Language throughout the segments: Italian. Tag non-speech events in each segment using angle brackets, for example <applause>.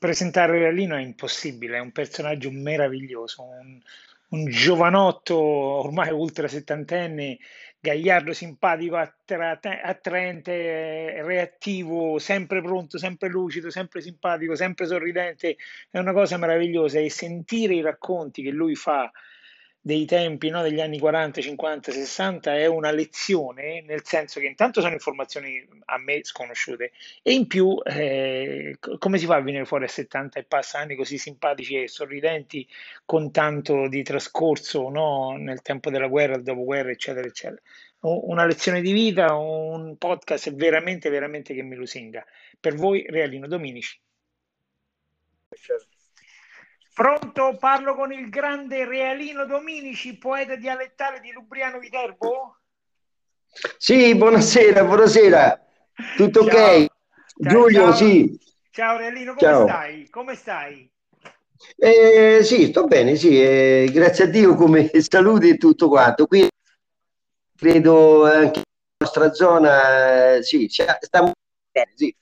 Presentare Realino è impossibile, è un personaggio meraviglioso, un, un giovanotto ormai ultra settantenne, gagliardo, simpatico, attraente, reattivo, sempre pronto, sempre lucido, sempre simpatico, sempre sorridente, è una cosa meravigliosa e sentire i racconti che lui fa dei tempi no, degli anni 40, 50, 60 è una lezione, nel senso che intanto sono informazioni a me sconosciute e in più eh, come si fa a venire fuori a 70 e passa anni così simpatici e sorridenti con tanto di trascorso no, nel tempo della guerra, il dopoguerra, eccetera, eccetera. Una lezione di vita, un podcast veramente, veramente che mi lusinga. Per voi, Realino Dominici. Certo. Pronto? Parlo con il grande Realino Dominici, poeta dialettale di Lubriano Viterbo? Sì, buonasera, buonasera. Tutto ciao. ok? Giulio, ciao. sì. Ciao Realino, come ciao. stai? Come stai? Eh, sì, sto bene, sì, eh, grazie a Dio come <laughs> salute e tutto quanto. Qui credo anche la nostra zona, eh, sì, stiamo bene, sì.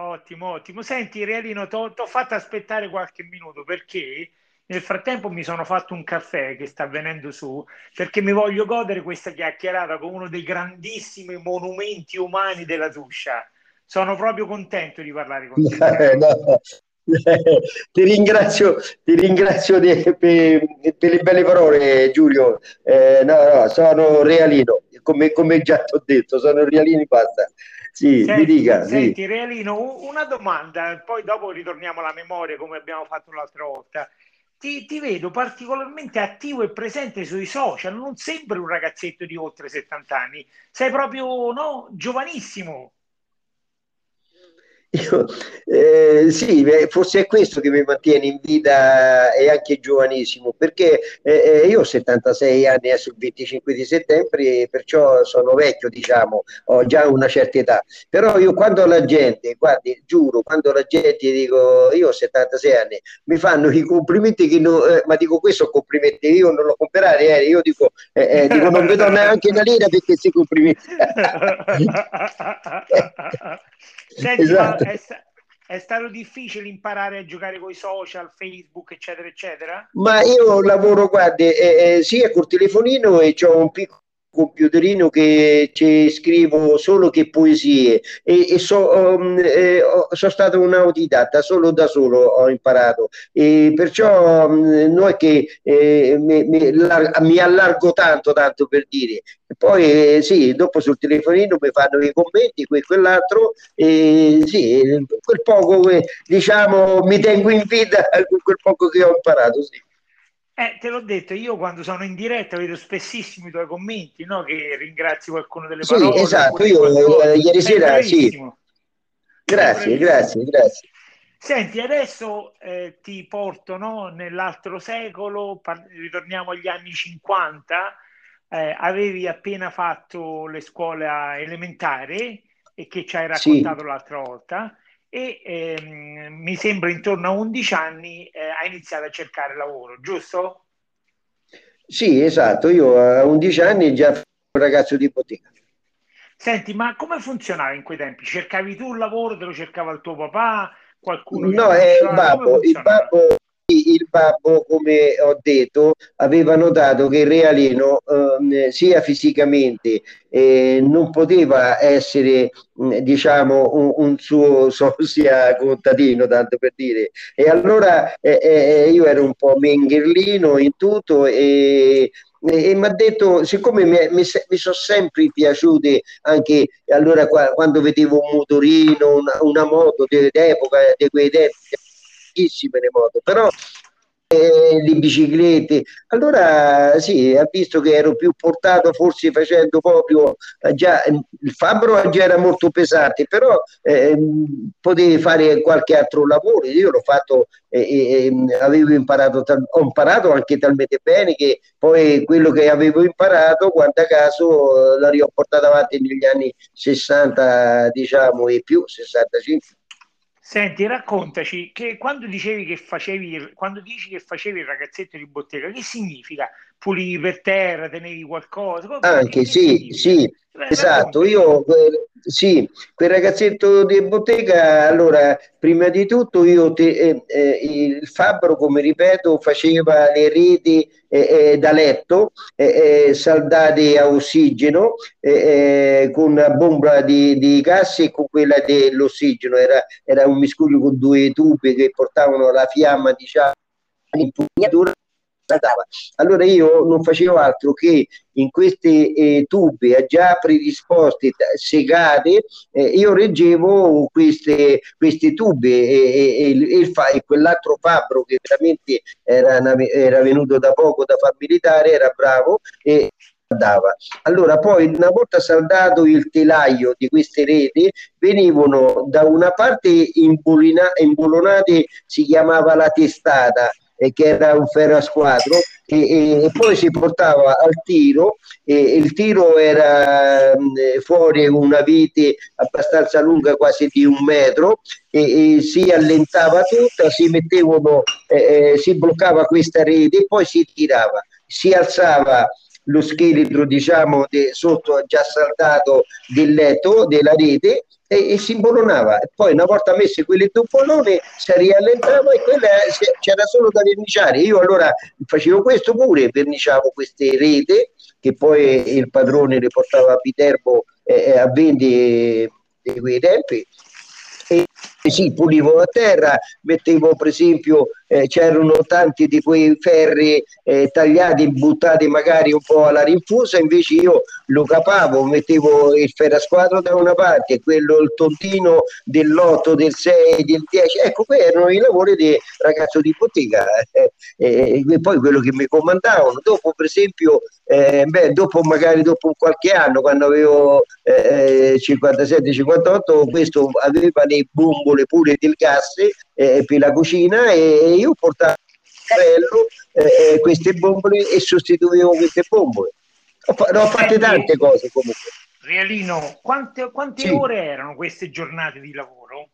Ottimo, ottimo. Senti, Realino, ti ho fatto aspettare qualche minuto perché nel frattempo mi sono fatto un caffè che sta venendo su perché mi voglio godere questa chiacchierata con uno dei grandissimi monumenti umani della Tuscia. Sono proprio contento di parlare con te. <laughs> no. <laughs> ti ringrazio, ti ringrazio per, per, le belle parole, Giulio. Eh, no, no, sono realino, come, come già ti ho detto, sono realino basta. Sì, senti, mi dica. Senti, sì. Realino, una domanda, poi dopo ritorniamo alla memoria come abbiamo fatto l'altra volta. Ti, ti, vedo particolarmente attivo e presente sui social, non sembri un ragazzetto di oltre 70 anni, sei proprio no, giovanissimo. Io, eh, sì, forse è questo che mi mantiene in vita e anche giovanissimo, perché eh, eh io ho 76 anni, adesso il 25 di settembre, perciò sono vecchio, diciamo, ho già una certa età. Però io quando la gente, guardi, giuro, quando la gente dico, io ho 76 anni, mi fanno i complimenti che non, eh, ma dico questo complimenti, io non lo comprare, eh, io dico, eh, eh, dico non vedo neanche una lira perché si complimenti. <laughs> <laughs> Senti, esatto. è, è, stato difficile imparare a giocare con i social, Facebook, eccetera, eccetera? Ma io lavoro, guardi, eh, eh, sia col telefonino e ho un piccolo computerino che ci scrivo solo che poesie e, e so, um, eh, sono stato un autodidatta, solo da solo ho imparato e perciò um, non è che eh, mi, mi, la, mi, allargo tanto, tanto per dire. E poi eh, sì, dopo sul telefonino mi fanno i commenti, quel, quell'altro, e sì, quel poco, diciamo, mi tengo in vita con <laughs> quel poco che ho imparato, sì. Eh, te l'ho detto, io quando sono in diretta vedo spessissimo i tuoi commenti, no? che ringrazi qualcuno delle parole. Sì, esatto, io eh, ieri sera, sì. Grazie, grazie, grazie. Senti, adesso eh, ti porto no, nell'altro secolo, par- ritorniamo agli anni 50, eh, avevi appena fatto le scuole elementari e che ci hai raccontato sì. l'altra volta e ehm, mi sembra intorno a 11 anni eh, ha iniziato a cercare lavoro, giusto? Sì, esatto, io a 11 anni già ero un ragazzo di bottega. Senti, ma come funzionava in quei tempi? Cercavi tu un lavoro, te lo cercava il tuo papà, qualcuno? No, è il babbo, il babbo il babbo, come ho detto, aveva notato che il Realino eh, sia fisicamente eh, non poteva essere diciamo un, un, suo <laughs> sosia contadino tanto per dire. E allora eh, eh io ero un po' mengherlino in tutto e e, e mi ha detto, siccome mi, mi, mi, sono sempre piaciute anche allora qua, quando vedevo un motorino, una, una moto d'epoca, di quei tempi, pochissime le moto, però eh, di biciclette. Allora sì, ha visto che ero più portato forse facendo proprio eh, già il fabbro già era molto pesante, però eh, potevi fare qualche altro lavoro. Io l'ho fatto e, avevo imparato, ho imparato anche talmente bene che poi quello che avevo imparato, guarda caso, l'ho portato avanti negli anni 60, diciamo, e più, 65. Senti, raccontaci che quando dicevi che facevi, quando dici che facevi il ragazzetto di bottega, che significa? Pulivi per terra, tenevi qualcosa? Anche sì, sì, Beh, esatto. Io eh, sì, quel ragazzetto di bottega, allora, prima di tutto io te, eh, eh, il fabbro, come ripeto, faceva le reti eh, eh da letto eh, saldate a ossigeno con una bomba di, di gas e con quella dell'ossigeno. Era, era un miscuglio con due tubi che portavano la fiamma, diciamo, l'impugnatura allora io non facevo altro che in queste eh, tube già predisposte, segate, eh, io reggevo queste, queste tube e, e, e, e, quell'altro fabbro che veramente era, era venuto da poco da far militare, era bravo e saldava. Allora poi una volta saldato il telaio di queste reti venivano da una parte imbolonate, si chiamava la testata, eh, che era un ferro a squadro e, e, e, poi si portava al tiro e il tiro era mh, fuori una vite abbastanza lunga quasi di un metro e si allentava tutta si mettevano eh, eh, si bloccava questa rete e poi si tirava si alzava lo scheletro diciamo de, sotto già saldato del letto della rete e, e si imbolonava. Poi una volta messe quelle due bollone si riallentava e quella c'era solo da verniciare. Io allora facevo questo pure, verniciavo queste rete che poi il padrone le portava a Viterbo eh, a vendere di quei tempi e sì, pulivo la terra, mettevo per esempio, eh, c'erano tanti di quei ferri eh, tagliati, buttati magari un po' alla rinfusa, invece io lo capavo, mettevo il ferrasquadro da una parte, quello il tontino dell'8, del 6, del 10, ecco, quei erano i lavori di ragazzo di bottega eh, eh, e poi quello che mi comandavano. Dopo, per esempio, eh, beh, dopo magari dopo qualche anno, quando avevo 57-58, eh, questo aveva le bombole pure del gas eh, per la cucina e io portavo eh, queste bombole e sostituivo queste bombole. Ho, ho fatte tante cose comunque. Realino, quante, quante sì. ore erano queste giornate di lavoro?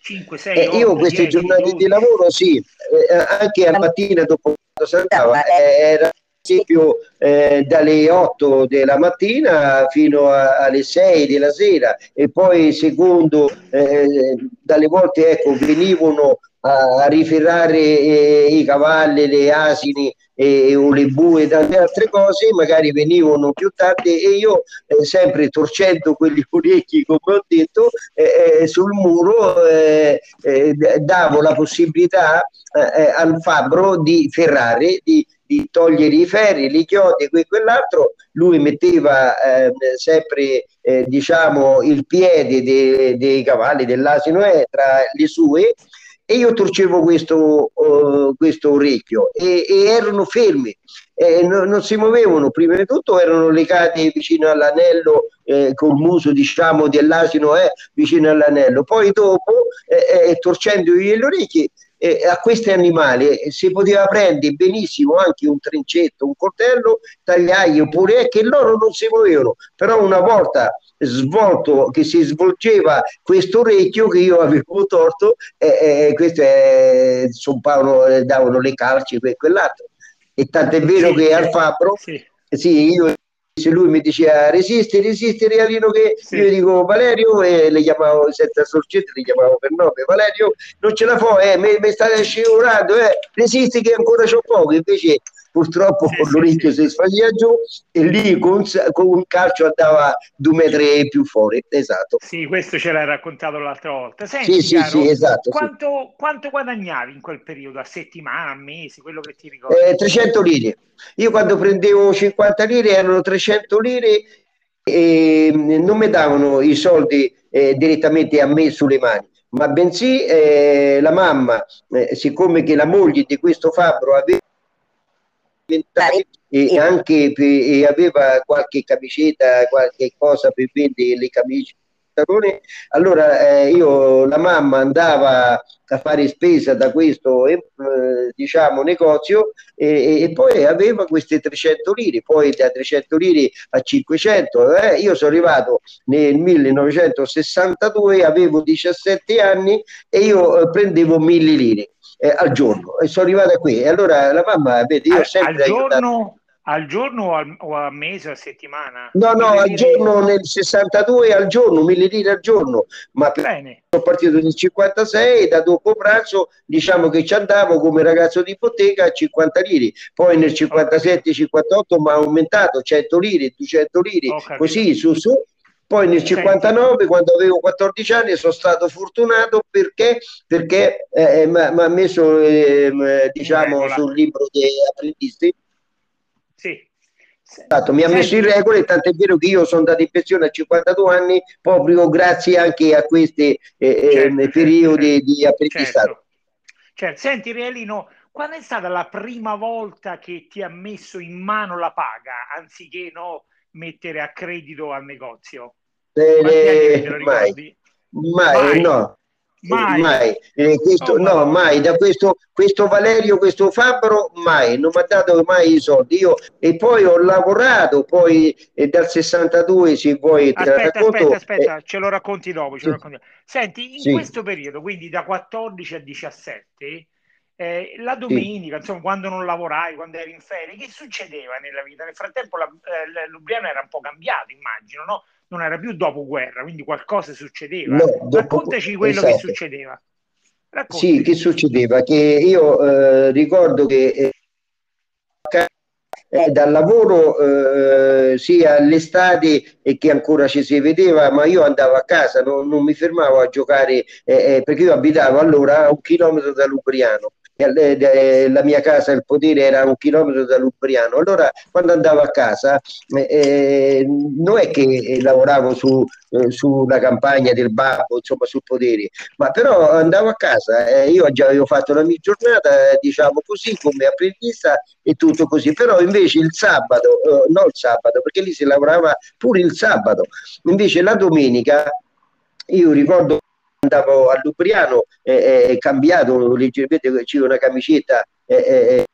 5, 6 eh, Io queste 10, giornate 12. di lavoro sì, eh, anche la mattina dopo quando saltava, eh, era esempio eh, dalle 8 della mattina fino a, alle 6 della sera. E poi secondo eh, dalle volte ecco venivano a, riferrare eh, i cavalli, le asini e, o le bue e tante altre cose, magari venivano più tardi e io eh, sempre torcendo quegli <laughs> orecchi, come ho detto, eh, eh sul muro eh, eh, davo la possibilità al fabbro di ferrare, di, di togliere i ferri, li chiodi e quell'altro, lui metteva eh, sempre eh, diciamo il piede dei, dei cavalli dell'asino eh, tra le sue e io torcevo questo, uh, questo orecchio e, e, erano fermi, eh, no, non si muovevano, prima di tutto erano legati vicino all'anello eh, col muso diciamo dell'asino eh, vicino all'anello, poi dopo eh, eh, torcendogli le orecchie eh, a questi animali eh, si poteva prendere benissimo anche un trincetto, un coltello, tagliargli oppure è che loro non si muovevano, però una volta svolto che si svolgeva questo orecchio che io avevo torto, eh, eh, queste eh, davano le calci e quell'altro. E tant'è vero sì, che al fabbro, sì. sì, io se lui mi diceva resisti, resisti Realino che sì. io dico Valerio e le chiamavo senza sorgente, le chiamavo per nome Valerio non ce la fa, eh, mi, mi state scivolando, eh, resisti che ancora c'ho poco, invece purtroppo sì, con l'orecchio sì, si sfaglia giù e lì con, con, un calcio andava due metri più fuori. Esatto. Sì, questo ce l'hai raccontato l'altra volta. Senti, sì, caro, sì, esatto. Quanto, quanto, guadagnavi in quel periodo? A settimana, a mese, quello che ti ricordi? Eh, 300 lire. Io quando prendevo 50 lire erano 300 lire e non mi davano i soldi eh, direttamente a me sulle mani ma bensì eh, la mamma, eh, siccome che la moglie di questo fabbro aveva e anche per, e aveva qualche camicetta, qualche cosa per vendere le camicie allora eh, io, la mamma andava a fare spesa da questo eh, diciamo negozio e, e, poi aveva queste 300 lire, poi da 300 lire a 500. Eh, io sono arrivato nel 1962, avevo 17 anni e io eh, prendevo 1000 lire. Eh, al giorno. E sono arrivata qui. E allora la mamma vedi io al, sempre al giorno al giorno o, al, o a mese o a settimana? No, no, al giorno nel 62 al giorno, mille lire al giorno, ma Bene. sono partito nel 56 e da dopo pranzo diciamo che ci andavo come ragazzo di bottega a 50 lire, poi nel 57-58 mi ha aumentato 100 lire, 200 lire, così su su. Poi nel 59, quando avevo 14 anni, sono stato fortunato perché, perché eh, mi ha messo eh, diciamo, sul libro dei apprendisti sì. Esatto, mi ha messo in regola e tant'è vero che io sono andato in pensione a 52 anni proprio grazie anche a questi eh, eh certo, eh, periodi certo, di apprendistato. Certo. Senti Realino, quando è stata la prima volta che ti ha messo in mano la paga anziché no, mettere a credito al negozio? Eh, mai, mai, mai, no. Mai, mai. Eh, questo, no, no, mai. Da questo, questo Valerio, questo Fabbro, mai. Non mi ha dato mai i soldi. Io, e poi ho lavorato, poi eh, dal 62, se vuoi, aspetta, racconto, aspetta, aspetta, eh, ce lo racconti dopo. Ce lo racconti. Senti, in sì. questo periodo, quindi da 14 a 17, eh, la domenica, sì. insomma, quando non lavoravi, quando eri in ferie, che succedeva nella vita? Nel frattempo la, eh, Lubliano era un po' cambiato, immagino, no? non era più dopoguerra, quindi qualcosa succedeva. No, dopo, Raccontaci quello esatto. che succedeva. Raccontaci. Sì, che succedeva? Che io eh, ricordo che eh, eh, dal lavoro eh, sia all'estate e che ancora ci si vedeva, ma io andavo a casa, non, non mi fermavo a giocare eh, eh perché io abitavo allora a un chilometro da Lubriano la mia casa, il potere era un chilometro da Lubriano. Allora, quando andavo a casa, eh, eh, non è che lavoravo su, eh, sulla campagna del babbo, insomma, sul potere, ma però andavo a casa, eh, io già avevo fatto la mia giornata, diciamo così, come apprendista e tutto così, però invece il sabato, eh, non il sabato, perché lì si lavorava pure il sabato, invece la domenica, io ricordo andavo a Lubriano eh, eh, cambiato leggermente c'era una camicetta eh,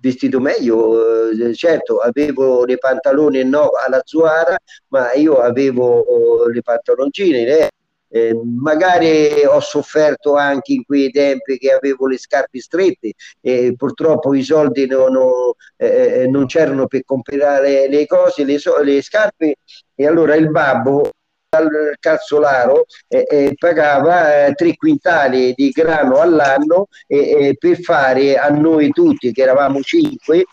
vestito meglio certo avevo le pantalone no alla Zuara ma io avevo oh, le pantaloncine eh, magari ho sofferto anche in quei tempi che avevo le scarpe strette e purtroppo i soldi non, non, eh, non c'erano per comprare le cose, le, le, scarpe e allora il babbo al calzolaro eh, eh, pagava eh, tre quintali di grano all'anno per fare a noi tutti, che eravamo cinque,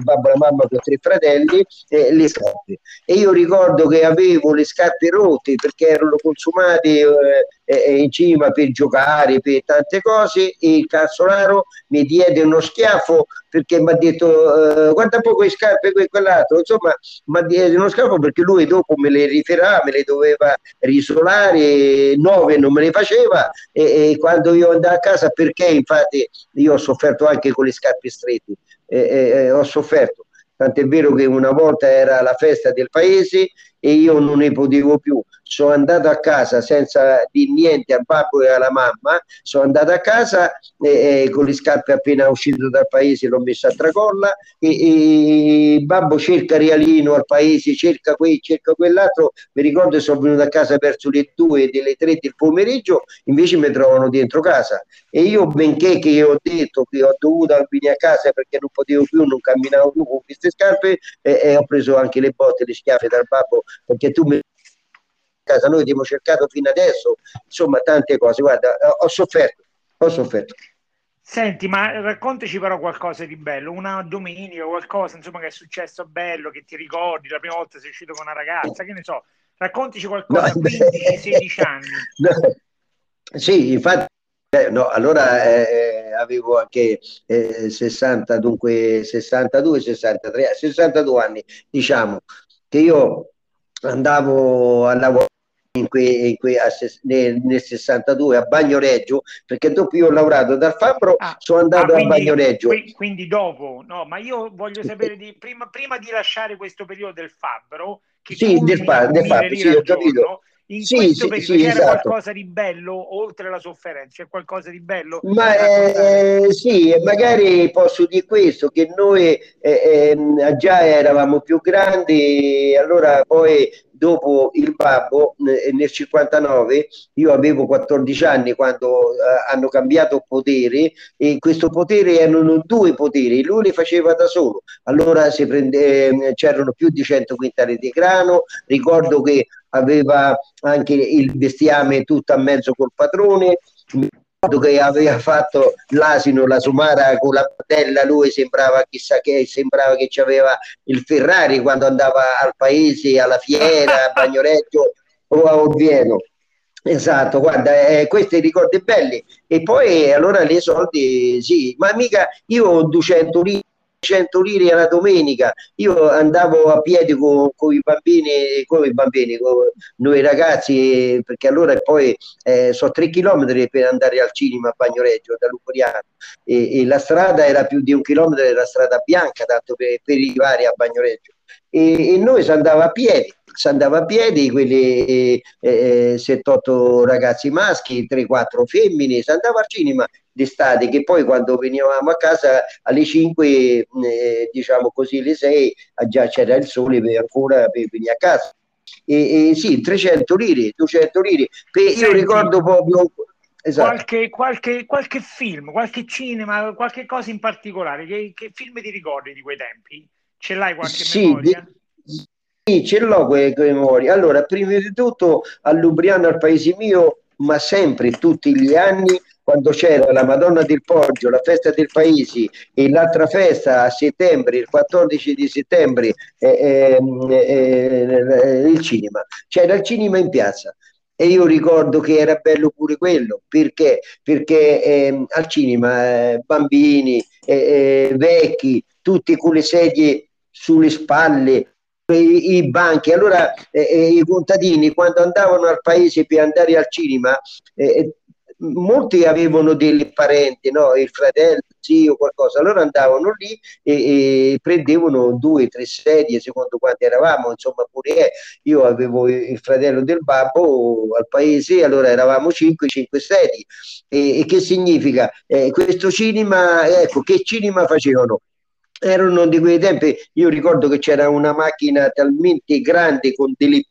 babbo e mamma con tre fratelli, le scarpe. E io ricordo che avevo le scarpe rotte perché erano consumate eh, in cima per giocare, per tante cose e il calzolaro mi diede uno schiaffo perché mi ha detto eh, guarda poco le scarpe e quell'altro, insomma mi ha diede uno schiaffo perché lui dopo me le riferava, me le doveva risolare, nove non me le faceva e, e quando io andavo a casa perché infatti io ho sofferto anche con le scarpe strette, eh, ho sofferto tant'è vero che una volta era la festa del paese e io non ne potevo più. Sono andato a casa senza dire niente al babbo e alla mamma, sono andato a casa e, e con le scarpe appena uscito dal paese l'ho messo a tracolla e, e babbo cerca Rialino al paese, cerca qui, cerca quell'altro. Mi ricordo che sono venuto a casa verso le due delle tre del pomeriggio, invece mi trovano dentro casa. E io, benché che ho detto che ho dovuto venire a casa perché non potevo più, non camminavo più con queste scarpe, e ho preso anche le botte, le schiaffe dal babbo perché tu mi casa noi abbiamo cercato fino adesso, insomma tante cose, guarda, ho sofferto, ho sofferto. Senti, ma raccontaci però qualcosa di bello, una domenica, qualcosa insomma che è successo bello, che ti ricordi, la prima volta sei uscito con una ragazza, che ne so, raccontaci qualcosa no, 15-16 <laughs> anni. No. Sì, infatti eh, no, allora eh, avevo anche eh, 60, dunque 62, 63, 62 anni, diciamo, che io andavo a lavorare in que, in que, a, nel, nel, 62 a Bagnoreggio, perché dopo io ho lavorato dal Fabbro, ah, sono andato ah, quindi, a Bagnoreggio. Quindi dopo, no, ma io voglio sapere di, prima, prima di lasciare questo periodo del Fabbro, che sì, del, fa, del Fabbro, sì, ho capito. In sì, questo sì, periodo sì, c'era esatto. qualcosa di bello oltre la sofferenza, c'è qualcosa di bello? Ma eh, sì, magari posso dire questo, che noi eh, eh, già eravamo più grandi, allora poi dopo il babbo nel 59 io avevo 14 anni quando eh, hanno cambiato potere e questo potere erano due poteri lui li faceva da solo allora si prende, ehm, c'erano più di 100 quintali di grano ricordo che aveva anche il bestiame tutto a mezzo col padrone che aveva fatto l'asino, la sumara con la patella, lui sembrava chissà che sembrava che aveva il Ferrari quando andava al paese, alla fiera, a Bagnoretto o a Orvieno. Esatto, guarda, eh, questi ricordi belli. E poi allora le soldi, sì, ma mica io ho 200 lire 100 lire alla domenica. Io andavo a piedi con, con i bambini, con i bambini, con noi ragazzi, perché allora poi eh, so tre chilometri per andare al cinema a Bagnoreggio da Luporiano e, e, la strada era più di un chilometro, era strada bianca, tanto per, per arrivare a Bagnoreggio. E, e noi si andava a piedi si andava a piedi, quelli eh, eh, 7-8 ragazzi maschi, 3-4 femmine, si andava al cinema d'estate che poi quando venivamo a casa alle 5 eh, diciamo così alle 6 già c'era il sole per ancora per venire a casa e, e sì 300 lire 200 lire per, io ricordo proprio esatto. qualche, qualche, qualche, film qualche cinema qualche cosa in particolare che, che, film ti ricordi di quei tempi ce l'hai qualche sì, memoria? sì ce l'ho quelle memorie allora prima di tutto a Lubriano al paese mio ma sempre tutti gli anni quando c'era la Madonna del Poggio, la festa del Paesi e l'altra festa a settembre, il 14 di settembre, eh, eh, eh, il cinema. C'era il cinema in piazza. E io ricordo che era bello pure quello, perché? Perché ehm, al cinema eh, bambini, eh, eh, vecchi, tutti con le sedie sulle spalle, i, i banchi. Allora i contadini quando andavano al paese per andare al cinema molti avevano dei parenti, no? il fratello, zio, qualcosa, allora andavano lì e, e prendevano due, tre sedie secondo quanti eravamo, insomma pure eh, io avevo il fratello del babbo al paese, allora eravamo cinque, cinque sedie. E, e che significa? Eh, questo cinema, ecco, che cinema facevano? Erano di quei tempi, io ricordo che c'era una macchina talmente grande con delle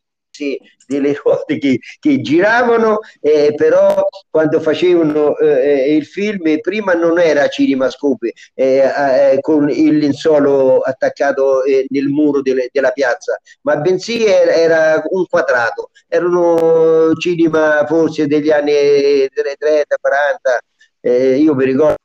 delle ruote che, che giravano, eh, però quando facevano eh, il film prima non era cinemascope eh, eh, con il lenzuolo attaccato eh, nel muro delle, della piazza, ma bensì era, era, un quadrato, erano cinema forse degli anni 30, 40, eh, io mi ricordo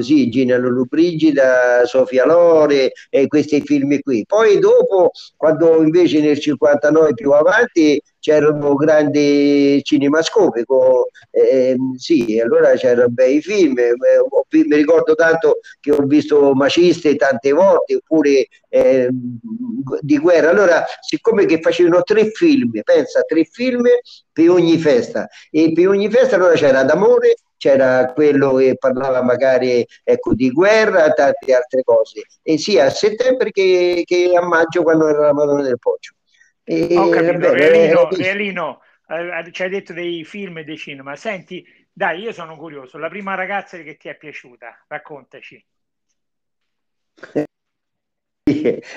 sì, Gina Lollobrigida, Sofia Lore e questi film qui. Poi dopo, quando invece nel 59 più avanti c'erano grandi cinemascopi, con, eh, sì, allora c'erano bei film, eh, mi ricordo tanto che ho visto Maciste tante volte, oppure eh, di guerra. Allora, siccome che facevano tre film, pensa, tre film per ogni festa, e per ogni festa allora c'era d'amore, c'era quello che parlava magari ecco, di guerra, tante altre cose, e sia a settembre che, che, a maggio quando era la Madonna del Poggio. E, Ho capito, Realino, eh, Realino eh, ci hai detto dei film e dei cinema. Senti, dai, io sono curioso, la prima ragazza che ti è piaciuta, raccontaci.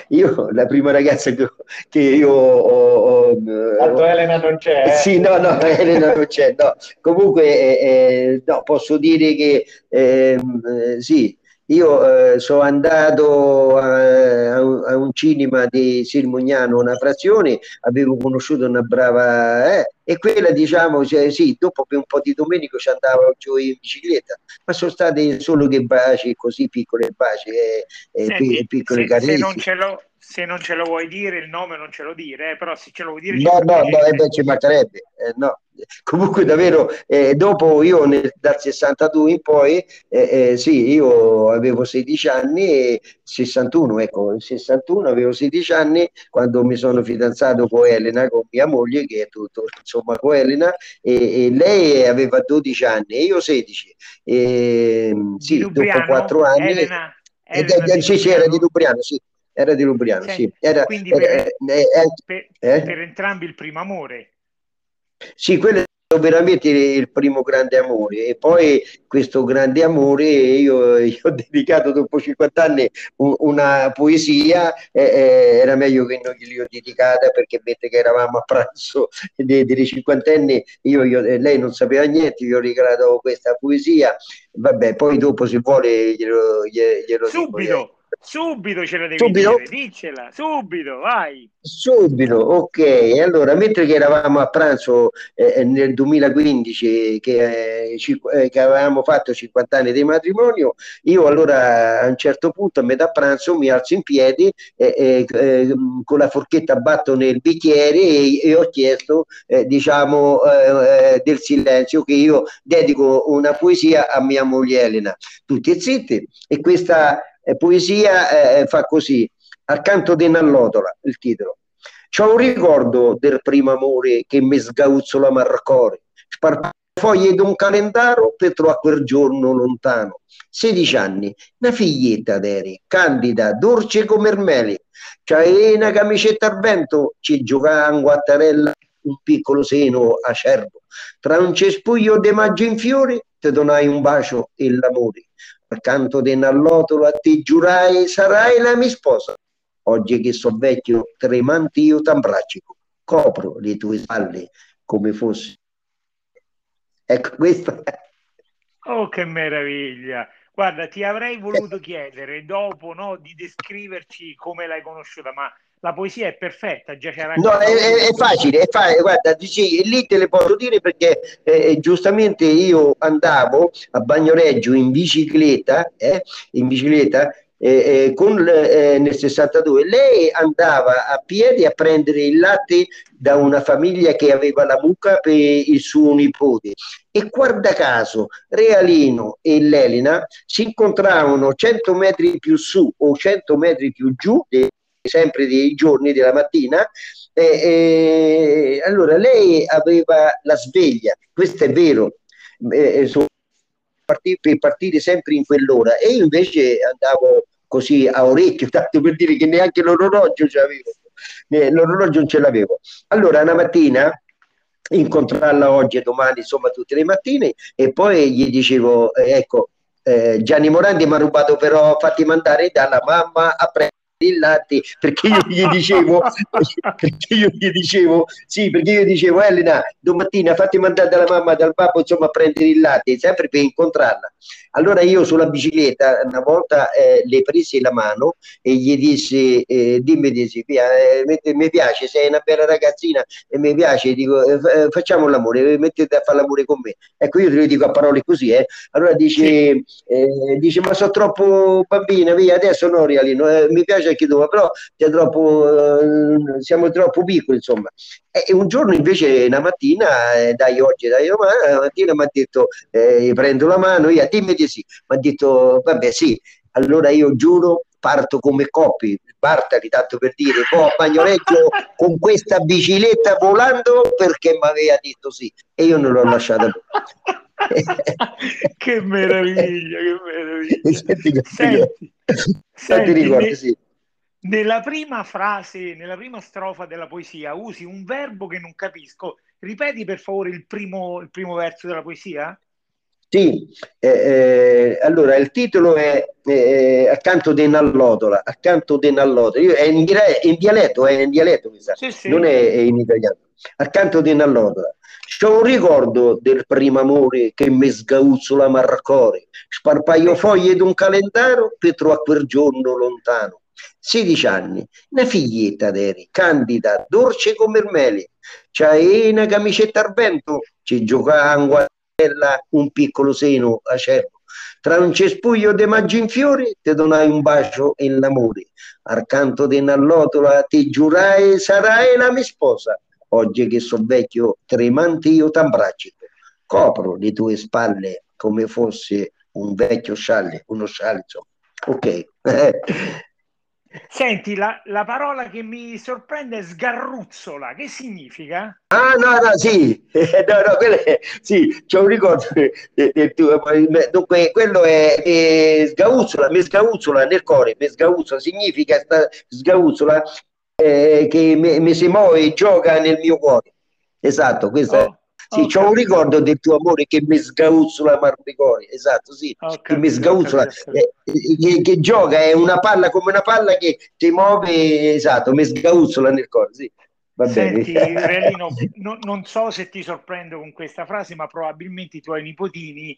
Io, la prima ragazza che, che io ho, ho Tanto Elena non c'è. Eh? Sì, no, no, <laughs> Elena non c'è. No. Comunque, eh, eh, no, posso dire che ehm, eh, sì, io eh, sono andato a, a, un, a, un cinema di Sirmugnano, una frazione, avevo conosciuto una brava, eh, e quella diciamo, cioè, sì, dopo per un po' di domenico ci andavo giù in bicicletta, ma sono state solo che baci, così piccole baci, e, Senti, piccole se, se, non se non ce lo vuoi dire il nome non ce lo dire, eh, però se ce lo vuoi dire... No, no, no, eh, beh, ci mancherebbe. Eh, no. Comunque davvero, eh, dopo io nel, dal 62 in poi, eh, sì, io avevo 16 anni e 61, ecco, nel 61 avevo 16 anni quando mi sono fidanzato con Elena, con mia moglie, che è tutto, insomma, con Elena, e, e lei aveva 12 anni e io 16. E, sì, Lubriano, dopo 4 anni... Elena, Elena sì, sì, era di Lubriano, sì era di Lubriano, sì. sì. Era, quindi per, eh, eh, per, eh? per, entrambi il primo amore. Sì, quello è veramente il primo grande amore e poi questo grande amore io, io ho dedicato dopo 50 anni un, una poesia eh, eh, era meglio che non glieli ho dedicata perché mentre che eravamo a pranzo dei, dei cinquantenni io, io, lei non sapeva niente gli ho regalato questa poesia vabbè poi dopo se vuole glielo, glielo subito dico, Subito ce la devi subito? dire, diccela, subito, vai. Subito, ok. Allora, mentre che eravamo a pranzo eh, nel 2015, che, eh, eh, che, avevamo fatto 50 anni di matrimonio, io allora a un certo punto, a metà pranzo, mi alzo in piedi e eh, con la forchetta batto nel bicchiere e, e ho chiesto, eh, diciamo, eh, del silenzio che io dedico una poesia a mia moglie Elena. Tutti zitti e questa poesia eh, fa così, accanto di Nallotola, il titolo. C'ho un ricordo del primo amore che mi sgauzzola marcore, foglie d'un calendaro per trovare quel giorno lontano. 16 anni, una figlietta d'eri, candida, dolce come il mele. C'hai una camicetta al vento, ci giocava in guattarella un piccolo seno acerbo. Tra un cespuglio di maggio in fiore, ti donai un bacio e l'amore accanto di Nallotolo a te giurai sarai la mia sposa. Oggi che so vecchio, tremante io t'abbraccio, copro le tue spalle come fossi. Ecco questo. Oh, che meraviglia! Guarda, ti avrei voluto chiedere dopo no, di descriverci come l'hai conosciuta, ma la poesia è perfetta, già c'era. No, è, è, facile, è facile, guarda, dici, lì te le posso dire perché eh, giustamente io andavo a Bagnoreggio in bicicletta, eh, in bicicletta eh, eh con, eh, nel 62 lei andava a piedi a prendere il latte da una famiglia che aveva la mucca per il suo nipote. E guarda caso Realino e l'Elena si incontravano 100 metri più su o 100 metri più giù sempre dei giorni della mattina. E, e, allora lei aveva la sveglia, questo è vero, eh, per partire sempre in quell'ora e io invece andavo così a orecchio, <laughs> tanto per dire che neanche l'orologio ce l'avevo, eh, l'orologio non ce l'avevo. Allora una mattina incontrarla oggi e domani, insomma tutte le mattine e poi gli dicevo, eh, ecco, eh, Gianni Morandi mi ha rubato però fatti mandare dalla mamma a prendere il latte perché io gli dicevo <laughs> perché io gli dicevo sì perché io dicevo Elena domattina fatti mandare dalla mamma dal babbo insomma a prendere il latte sempre per incontrarla. Allora io sulla bicicletta una volta eh, le presi la mano e gli dissi eh, dimmi dissi, eh, mi piace sei una bella ragazzina e mi piace dico eh, eh, facciamo l'amore mettete a fare l'amore con me ecco io te lo dico a parole così eh. allora dice, dice ma sono troppo bambina via adesso no Rialino mi piace c'è chi dove, però troppo, eh, siamo troppo piccoli, insomma. E un giorno invece, una mattina, eh, dai oggi, dai domani, la mattina mi ha detto, eh, prendo la mano, io dimmi di sì, mi ha detto, vabbè sì, allora io giuro parto come copy, Bartali tanto per dire, poi a Bagnoreggio <laughs> con questa bicicletta volando perché mi aveva detto sì e io non l'ho lasciata <laughs> che meraviglia, che meraviglia. <laughs> Senti, senti, senti, ricordi, sì. Nella prima frase, nella prima strofa della poesia, usi un verbo che non capisco. Ripeti per favore il primo, il primo verso della poesia? Sì, eh, eh, allora il titolo è eh, Accanto de Nallotola, Accanto de Nallotola, è in, in, dialetto, è in dialetto mi sa, sì, sì. non è, è, in italiano. Accanto de Nallotola. C'ho un ricordo del primo amore che mi sgauzzola marcore, sparpaio foglie d'un calendario per trovare quel giorno lontano 16 anni, una figlietta d'eri, candida, dolce come il mele, c'hai una camicetta al vento, ci giocava in guardella un piccolo seno acerbo. Tra un cespuglio di maggi in fiori ti donai un bacio in l'amore. Al canto di un'allotola ti giurai sarai la mia sposa. Oggi che sono vecchio tremante io t'abbraccio. Copro le tue spalle come fosse un vecchio scialle, uno scialle, Ok. <laughs> Senti, la, la, parola che mi sorprende è sgarruzzola, che significa? Ah, no, no, sì, <laughs> no, no, quello è, sì, c'è un ricordo del tuo, dunque, quello è, è sgauzzola, mi sgauzzola nel cuore, mi sgauzzola, significa sta, sgauzzola eh, che mi, mi si muove e gioca nel mio cuore. Esatto, questo oh. Sì, okay. c'ho un ricordo del tuo amore che mi sgauzzola Marmicori, esatto, sì, okay. che mi sgauzzola, okay. eh, che, che, gioca, è una palla come una palla che ti muove, esatto, mi sgauzzola nel cuore, sì. Va Senti, <laughs> Relino, no, non so se ti sorprendo con questa frase, ma probabilmente i tuoi nipotini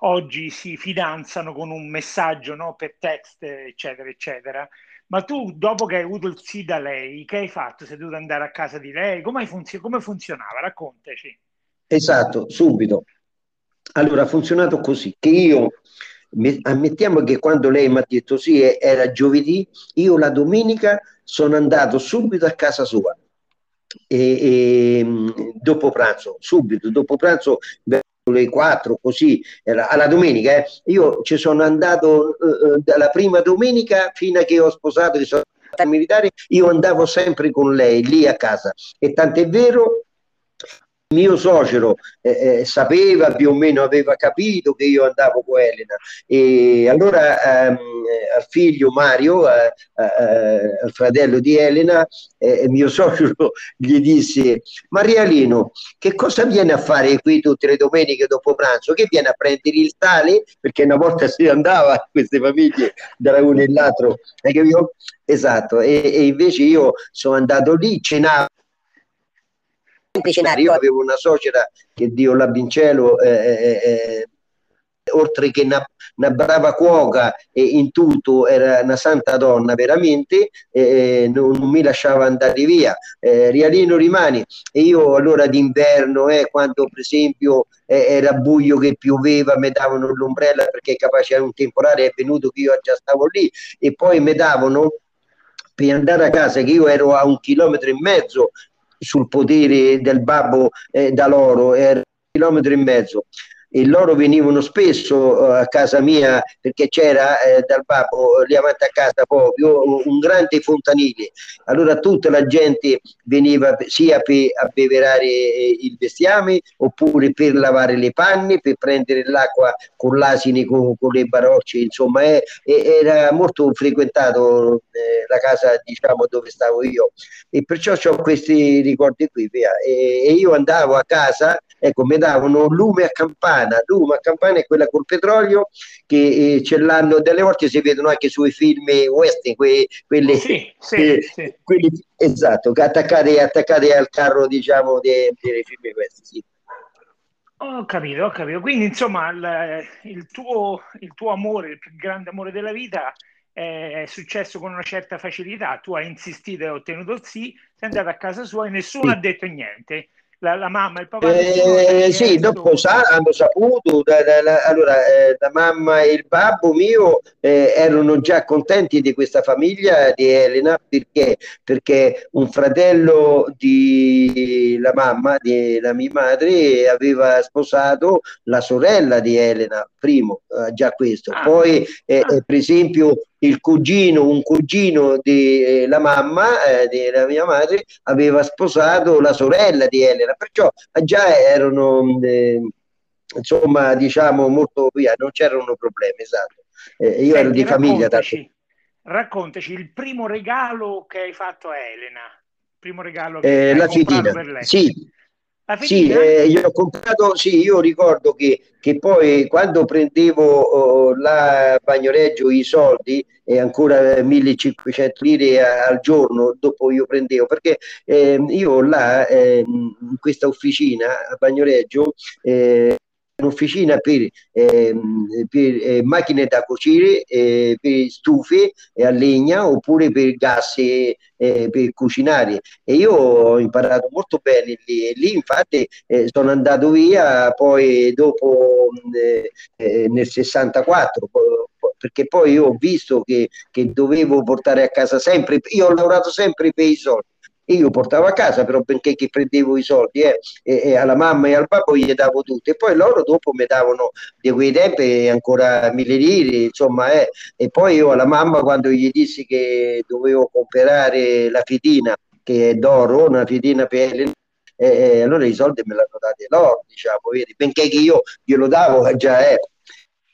oggi si fidanzano con un messaggio no, per text, eccetera, eccetera. Ma tu, dopo che hai avuto il sì da lei, che hai fatto? Sei dovuto andare a casa di lei? Come, funzion- come funzionava? Raccontaci. Esatto, subito. Allora, ha funzionato così, che io, ammettiamo che quando lei mi ha detto sì, era giovedì, io la domenica sono andato subito a casa sua, e, e dopo pranzo, subito, dopo pranzo, verso le 4, così, era, alla domenica, eh, io ci sono andato eh, eh, dalla prima domenica fino a che ho sposato, che sono militare, io andavo sempre con lei lì a casa, e tant'è vero mio suocero eh, eh, sapeva più o meno, aveva capito che io andavo con Elena e allora ehm, al figlio Mario, eh, eh al fratello di Elena, eh, mio <laughs> suocero gli disse Maria Lino, che cosa viene a fare qui tutte le domeniche dopo pranzo? Che viene a prendere il tale? Perché una volta si andava <laughs> queste famiglie da uno e l'altro, esatto, e, e invece io sono andato lì, cenavo io avevo una suocera che Dio l'abbia in cielo, eh, eh, eh, oltre che una, una, brava cuoca e in tutto era una santa donna veramente, eh, non, non, mi lasciava andare via. Eh, Rialino rimani e io allora d'inverno, eh, quando per esempio eh, era buio che pioveva, mi davano l'ombrella perché capace era un temporale, è venuto che io già stavo lì. E poi mi davano per andare a casa che io ero a un chilometro e mezzo sul potere del babbo eh, da loro, era un chilometro e mezzo e loro venivano spesso uh, a casa mia perché c'era eh, dal babbo lì avanti a casa proprio un grande fontanile allora tutta la gente veniva sia per abbeverare eh, il bestiame oppure per lavare le panne per prendere l'acqua con l'asine con, con le barocce insomma eh, era molto frequentato eh, la casa diciamo dove stavo io e perciò ho questi ricordi qui via. E, e io andavo a casa ecco mi davano lume a campana campana, Duma campana è quella col petrolio che eh, ce l'hanno delle volte si vedono anche sui film western, que, quelli, sì, sì, eh, sì. quelli esatto, attaccati, attaccati, al carro diciamo dei, dei film western. Sì. Ho capito, ho capito. Quindi insomma il, il, tuo, il tuo amore, il più grande amore della vita è successo con una certa facilità. Tu hai insistito e hai ottenuto il sì, sei andato a casa sua e nessuno sì. ha detto niente la, la mamma e il papà? Eh, sì, dopo sa, hanno saputo, da, da, la, allora eh, la mamma e il babbo mio eh, erano già contenti di questa famiglia di Elena perché, perché un fratello di la mamma, di la mia madre, aveva sposato la sorella di Elena, primo, eh, già questo. Ah. Poi, eh, ah. per esempio, il cugino, un cugino della eh, mamma, eh, della mia madre, aveva sposato la sorella di Elena, perciò già erano, eh, insomma, diciamo, molto via, non c'erano problemi, esatto. Eh, io Senti, ero di famiglia. Raccontaci, raccontaci il primo regalo che hai fatto a Elena, il primo regalo che eh, la fitina. per lei. Sì, sì, eh, io ho comprato, sì, io ricordo che, che poi quando prendevo oh, la bagnoreggio i soldi e ancora 1500 lire al giorno dopo io prendevo perché eh, io là eh, in questa officina a bagnoreggio eh, un'officina per, eh, per eh, macchine da cucire, eh, per stufe a legna oppure per gas per cucinare. E io ho imparato molto bene lì. E lì infatti eh, sono andato via poi dopo eh, nel 64 perché poi io ho visto che, che dovevo portare a casa sempre, io ho lavorato sempre per i soldi io portavo a casa, però benché che prendevo i soldi eh, e, e, alla mamma e al babbo gli davo tutto e poi loro dopo mi davano di quei tempi ancora mille lire, insomma, eh, e poi io alla mamma quando gli dissi che dovevo comprare la fedina, che è d'oro, una fedina per eh, eh, allora i soldi me l'hanno dati loro, diciamo, vedi, benché che io glielo davo <laughs> già, eh.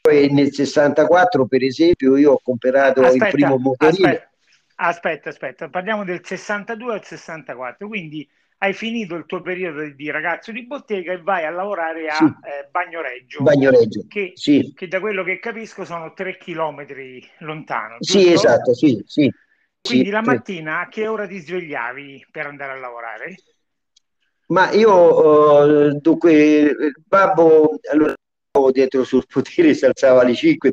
Poi nel 64, per esempio, io ho comprato aspetta, il primo motorino. Aspetta Aspetta, aspetta, parliamo del 62 al 64, quindi hai finito il tuo periodo di ragazzo di bottega e vai a lavorare a sì. eh, Bagnoreggio, Bagnoreggio che, sì. che, da quello che capisco sono tre chilometri lontano. Giusto? Sì, esatto, sì, sì. Quindi sì, la mattina a che ora ti svegliavi per andare a lavorare? Ma io, uh, dunque, babbo, allora, dietro sul potere si alzava alle 5,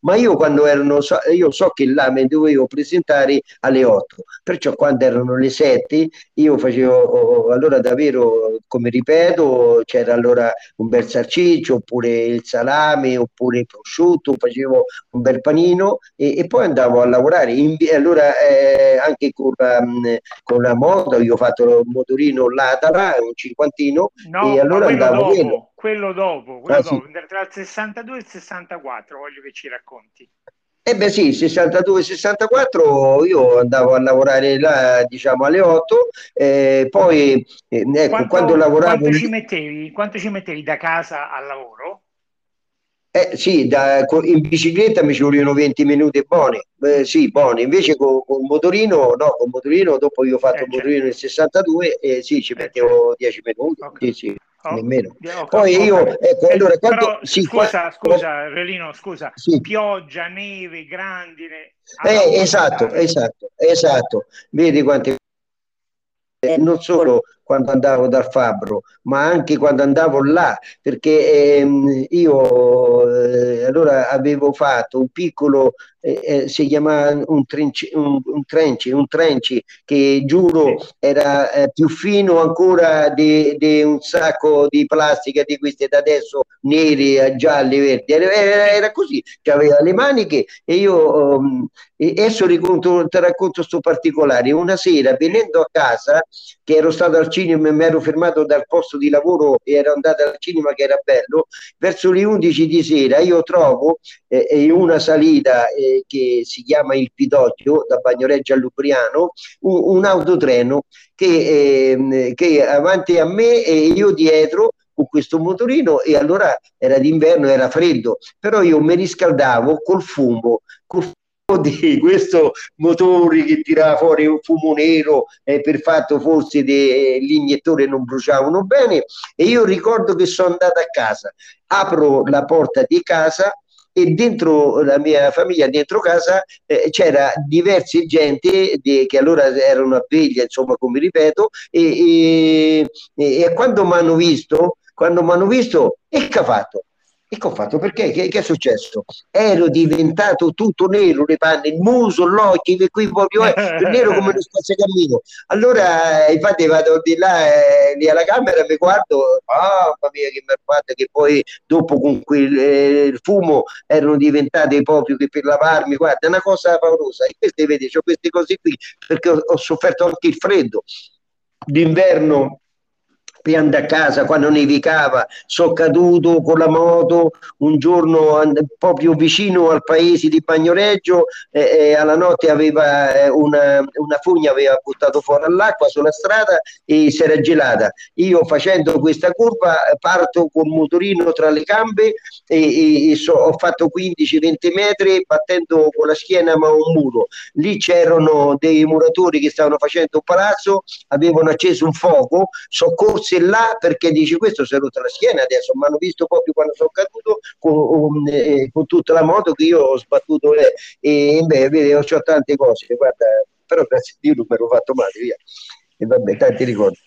ma io quando erano, io so che là mi dovevo presentare alle 8, perciò quando erano le 7 io facevo, allora davvero, come ripeto, c'era allora un bel sarciccio, oppure il salame, oppure il prosciutto, facevo un bel panino e, e poi andavo a lavorare. In, allora eh, anche con la, con la moto, io ho fatto il motorino Latala, un cinquantino, no, e allora andavo dopo quello dopo, quello ah, dopo. Sì. tra il 62 e il 64 voglio che ci racconti. Eh beh sì, 62-64 io andavo a lavorare là, diciamo alle 8, eh, poi eh, ecco, quanto, quando lavoravo... Quanto ci, mettevi, quanto ci mettevi da casa al lavoro? Eh, sì, da, in bicicletta mi ci vogliono 20 minuti buoni, eh, sì, buoni. Invece con, con motorino, no, con motorino, dopo io ho fatto eh, il motorino certo. nel 62 e sì, ci eh, mettevo 10 certo. minuti, okay. sì, sì, oh, nemmeno. Oh, Poi oh, io, ecco, allora, quando, Però, sì, scusa, qua, scusa, Relino, scusa, sì. pioggia, neve, grandine. Eh, esatto, esatto, esatto. Vedi quanti... Non solo quando andavo dal fabbro, ma anche quando andavo là, perché ehm, io eh, allora avevo fatto un piccolo, eh, eh, si chiamava un trenci, un, un, trenci, un trenci che giuro era eh, più fino ancora di, di, un sacco di plastica di questi da adesso neri, gialli, verdi, era, era così, che aveva le maniche e io um, e adesso ti racconto questo particolare. Una sera venendo a casa, che ero stato al cinema e mi ero fermato dal posto di lavoro e ero andato al cinema che era bello, verso le 11 di sera io trovo eh, in una salita eh, che si chiama il Pidocchio, da Bagnoreggia a Lubriano, un, un autotreno che, eh, che avanti a me e io dietro con questo motorino e allora era d'inverno, era freddo, però io mi riscaldavo col fumo, col <laughs> di questo motore che tirava fuori un fumo nero eh, per fatto forse de, gli iniettori non bruciavano bene e io ricordo che sono andato a casa apro la porta di casa e dentro la mia famiglia, dentro casa, eh, c'era diverse gente di, che allora erano a veglia, insomma, come ripeto, e, e, e quando mi hanno visto, quando mi hanno visto, e che ha fatto? E che ho fatto? Perché? Che, che, è successo? Ero diventato tutto nero, le panne, il muso, l'occhio, qui proprio eh, <laughs> nero come uno spazzacamino. Allora, infatti, vado di là, eh, lì alla camera, mi guardo, oh, mamma mia, che mi ha fatto, che poi dopo con quel eh, fumo erano diventate proprio che per lavarmi, guarda, è una cosa paurosa. E queste, vedi, ho queste cose qui, perché ho, ho sofferto anche il freddo. D'inverno andare a casa quando nevicava, sono caduto con la moto un giorno proprio vicino al paese di Bagnoreggio e, e alla notte aveva eh, una, una fogna aveva buttato fuori all'acqua sulla strada e si era gelata. Io facendo questa curva parto col motorino tra le gambe e, e, e so, ho fatto 15-20 metri battendo con la schiena ma un muro. Lì c'erano dei muratori che stavano facendo un palazzo, avevano acceso un fuoco, soccorsi là perché dici questo si è rotto la schiena adesso, mi hanno visto proprio quando sono caduto con, eh, con tutta la moto che io ho sbattuto lei e beh, vedi, ho tante cose, guarda, però grazie a Dio non mi ero fatto male, via. E vabbè, tanti ricordi.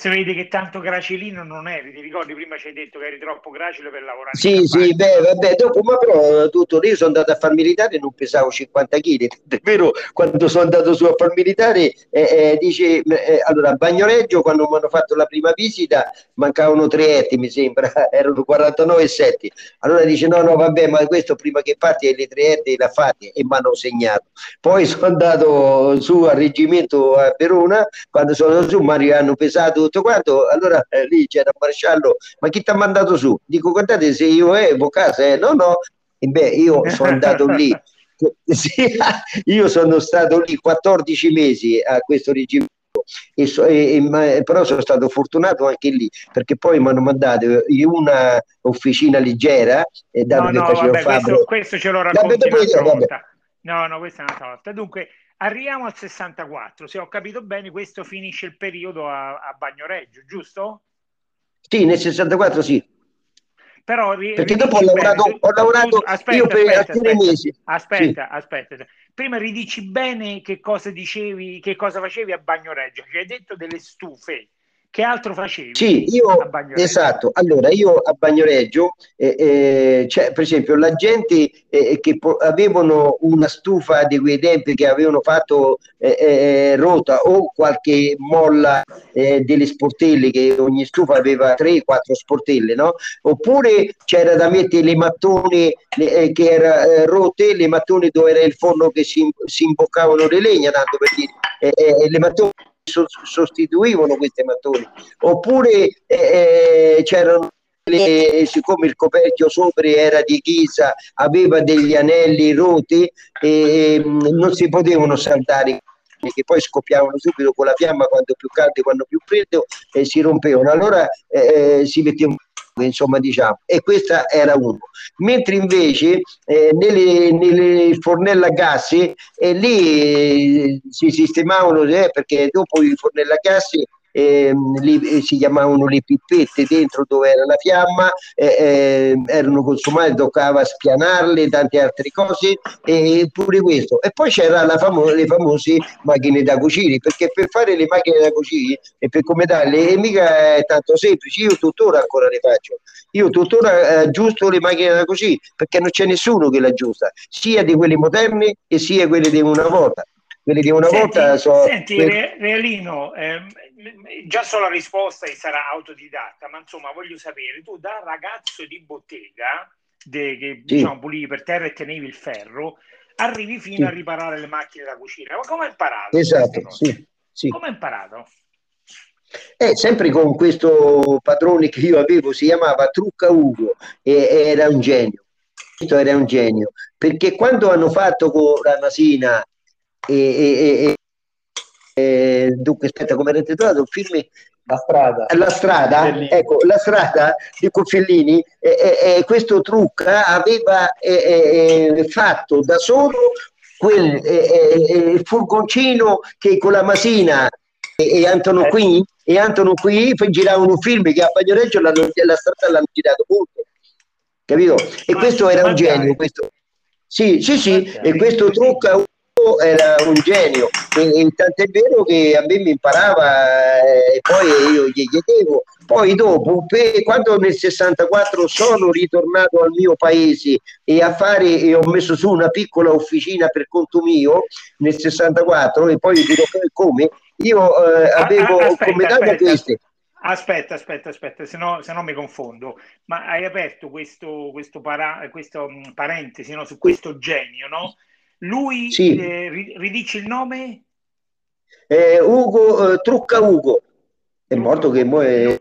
Si vede che tanto gracilino non eri, ti ricordi prima ci hai detto che eri troppo gracile per lavorare sì sì beh vabbè dopo ma però tutto io sono andato a far militare e non pesavo 50 kg è vero quando sono andato su a far militare eh, eh, dice eh, allora a Bagnoreggio quando mi hanno fatto la prima visita mancavano tre etti mi sembra <laughs> erano 49 setti allora dice no no vabbè ma questo prima che parti le tre etti l'ha fatti e mi hanno segnato. Poi <laughs> sono andato su al reggimento a Verona quando sono andato su mi hanno pesato tutto quanto, allora eh, lì c'era un maresciallo, ma chi ti ha mandato su? Dico, guardate se io evo casa, eh, no, no, e beh, io sono andato lì, <laughs> sì, io sono stato lì 14 mesi a questo regime. E so, e, e, però sono stato fortunato anche lì perché poi mi hanno mandato in una officina leggera e dato no, che no, facevo vabbè, questo, questo, ce lo racconti un'altra volta. No no questa è una volta. Dunque Arriviamo al 64, se ho capito bene questo finisce il periodo a, a Bagnoreggio, giusto? Sì, nel 64 sì. Però, Perché dopo ho lavorato, bene, ho lavorato aspetta, io per aspetta, alcuni aspetta, mesi. Aspetta, sì. aspetta. Prima ridici bene che cosa dicevi, che cosa facevi a Bagnoreggio. Ci hai detto delle stufe che altro facevi? Sì, io, esatto. Allora, io a Bagnoreggio, eh, eh, cioè, per esempio, la gente eh, che po- avevano una stufa di quei tempi che avevano fatto eh, eh, rota o qualche molla eh, delle sportelle, che ogni stufa aveva 3-4 sportelle, no? Oppure c'era da mettere le mattoni le, che erano rotte, le mattoni dove era il forno che si, si imboccavano le legna, tanto per dire, le mattoni sostituivano queste mattoni oppure eh, eh, c'erano le, siccome il coperchio sopra era di ghisa aveva degli anelli rotti e mm, non si potevano saltare che poi scoppiavano subito con la fiamma quando più caldo e quando più freddo e si rompevano. Allora eh, si mettevano insomma diciamo. E questa era uno. Mentre invece eh, nelle, nelle fornelle a gas eh, lì eh, si sistemavano eh, perché dopo i fornelli a gas ehm, li, si chiamavano le pippette dentro dove era la fiamma, eh, eh, erano consumate, toccava spianarle, tante altre cose, e pure questo. E poi c'erano famo- le famose macchine da cucire, perché per fare le macchine da cucire e per come darle, mica è tanto semplice, io tuttora ancora le faccio. Io tuttora aggiusto le macchine da cucire perché non c'è nessuno che l'aggiusta, sia di quelle moderne e sia quelle di una volta quelli di una senti, volta so, senti per... Realino eh, già so la risposta e sarà autodidatta ma insomma voglio sapere tu da ragazzo di bottega de, che sì. diciamo pulivi per terra e tenevi il ferro arrivi fino sì. a riparare le macchine da cucina ma come hai imparato? esatto sì, sì. come hai imparato? Eh, sempre con questo padrone che io avevo, si chiamava Trucca Ugo, e era un genio. Questo era un genio, perché quando hanno fatto con la Masina e, e, e, dunque aspetta come era intitolato il film la strada. La strada? Ecco la strada di Fellini eh, questo trucca aveva eh, fatto da solo quel il furgoncino che con la Masina e, Antonio qui e Antonio qui giravano un film che a Bagnoreggio la, la strada l'hanno girato molto capito? e questo era un genio questo. sì sì sì e questo trucca era un genio. E, e tant'è vero che a me mi imparava eh, e poi io gli chiedevo poi dopo quando nel 64 sono ritornato al mio paese e a fare e ho messo su una piccola officina per conto mio nel 64 e poi vi dirò come io eh, avevo aspetta, come dato queste. Aspetta, aspetta, aspetta, se no, se no, mi confondo. Ma hai aperto questo, questo, para, questo mm, parentesi no, su questo genio, no? Lui, sì. eh, ridici il nome? Eh, Ugo, eh, Trucca Ugo. È morto che mo è...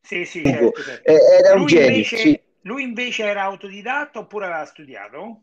Sì, sì, certo, certo. Eh, era lui un genio, invece, sì. Lui invece era autodidatta oppure aveva studiato?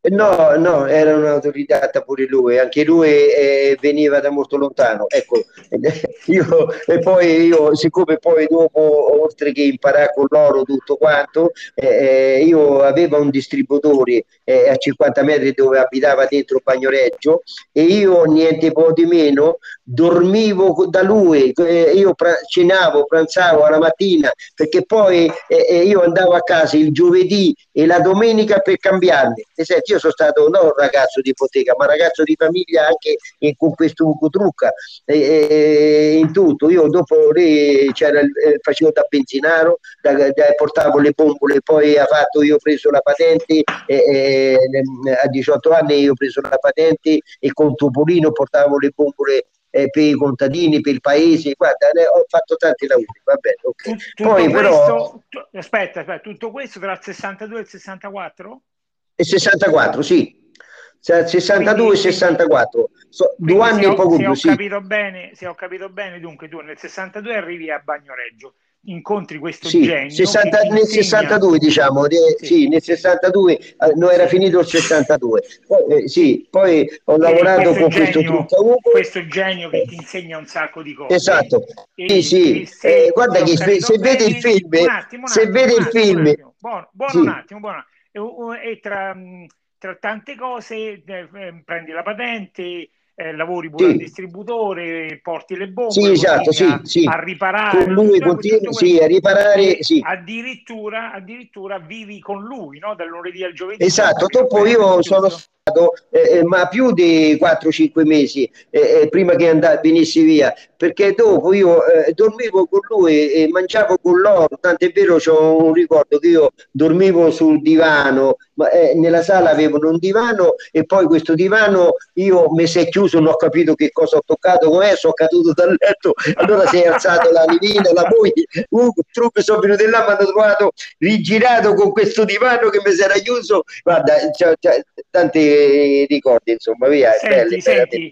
No, no, era un autodidatta pure lui, anche lui eh, veniva da molto lontano. Ecco, <laughs> io, e poi io, siccome poi dopo, oltre che imparare con loro tutto quanto, eh, io avevo un distributore eh, a 50 metri dove abitava dentro Bagnoreggio e io niente po' di meno dormivo da lui, eh, io pra- cenavo, pranzavo alla mattina perché poi eh, eh, io andavo a casa il giovedì e la domenica per cambiarmi. Senso, io sono stato non un ragazzo di ipoteca, ma ragazzo di famiglia anche in, con questo Ugo Trucca, in tutto. Io dopo lì c'era, eh, facevo da benzinaro, da, da, portavo le bombole, poi ha fatto, io ho preso la patente, a 18 anni io ho preso la patente e con Topolino portavo le bombole eh, per i contadini, per il paese, guarda, ho fatto tanti lavori, va bene, okay. tutto Poi però... aspetta, aspetta, tutto questo tra il 62 e il 64? E 64, sì. 62 e 64, so, due anni e poco più. Se ho, capito bene, se ho capito bene, dunque tu nel 62 arrivi a Bagnoreggio, incontri questo sì, genio 60, nel insegna... 62 diciamo sì. sì. nel 62 eh, non era finito il 62 poi, eh, sì, poi ho lavorato con genio, questo trucco questo genio che ti insegna un sacco di cose esatto e, sì sì se, eh, guarda che se, se vede il film attimo, se attimo, vede il film buono, buono sì. un attimo buono. E, tra, tra, tante cose eh, eh, prendi la patente eh, lavori pure sì. al distributore, porti le bombe, sì, esatto, sì, a, sì. a riparare, con lui continui, sì, a riparare, sì. Addirittura, addirittura vivi con lui, no? Dal lunedì al giovedì. Esatto, dopo io sono stato, eh, eh, ma più di 4-5 mesi eh, eh, prima che andà, venissi via, perché dopo io eh, dormivo con lui e mangiavo con loro, tant'è vero c'ho un ricordo che io dormivo sul divano, ma, nella sala avevano un divano e poi questo divano io mi si è chiuso, non ho capito che cosa ho toccato, com'è, sono caduto dal letto, allora si è alzato la livina, la moglie, uh, truppe sono venuti là, mi hanno trovato rigirato con questo divano che mi si era chiuso, guarda, c'è, c'è tante ricordi, insomma, via. Senti, belle, senti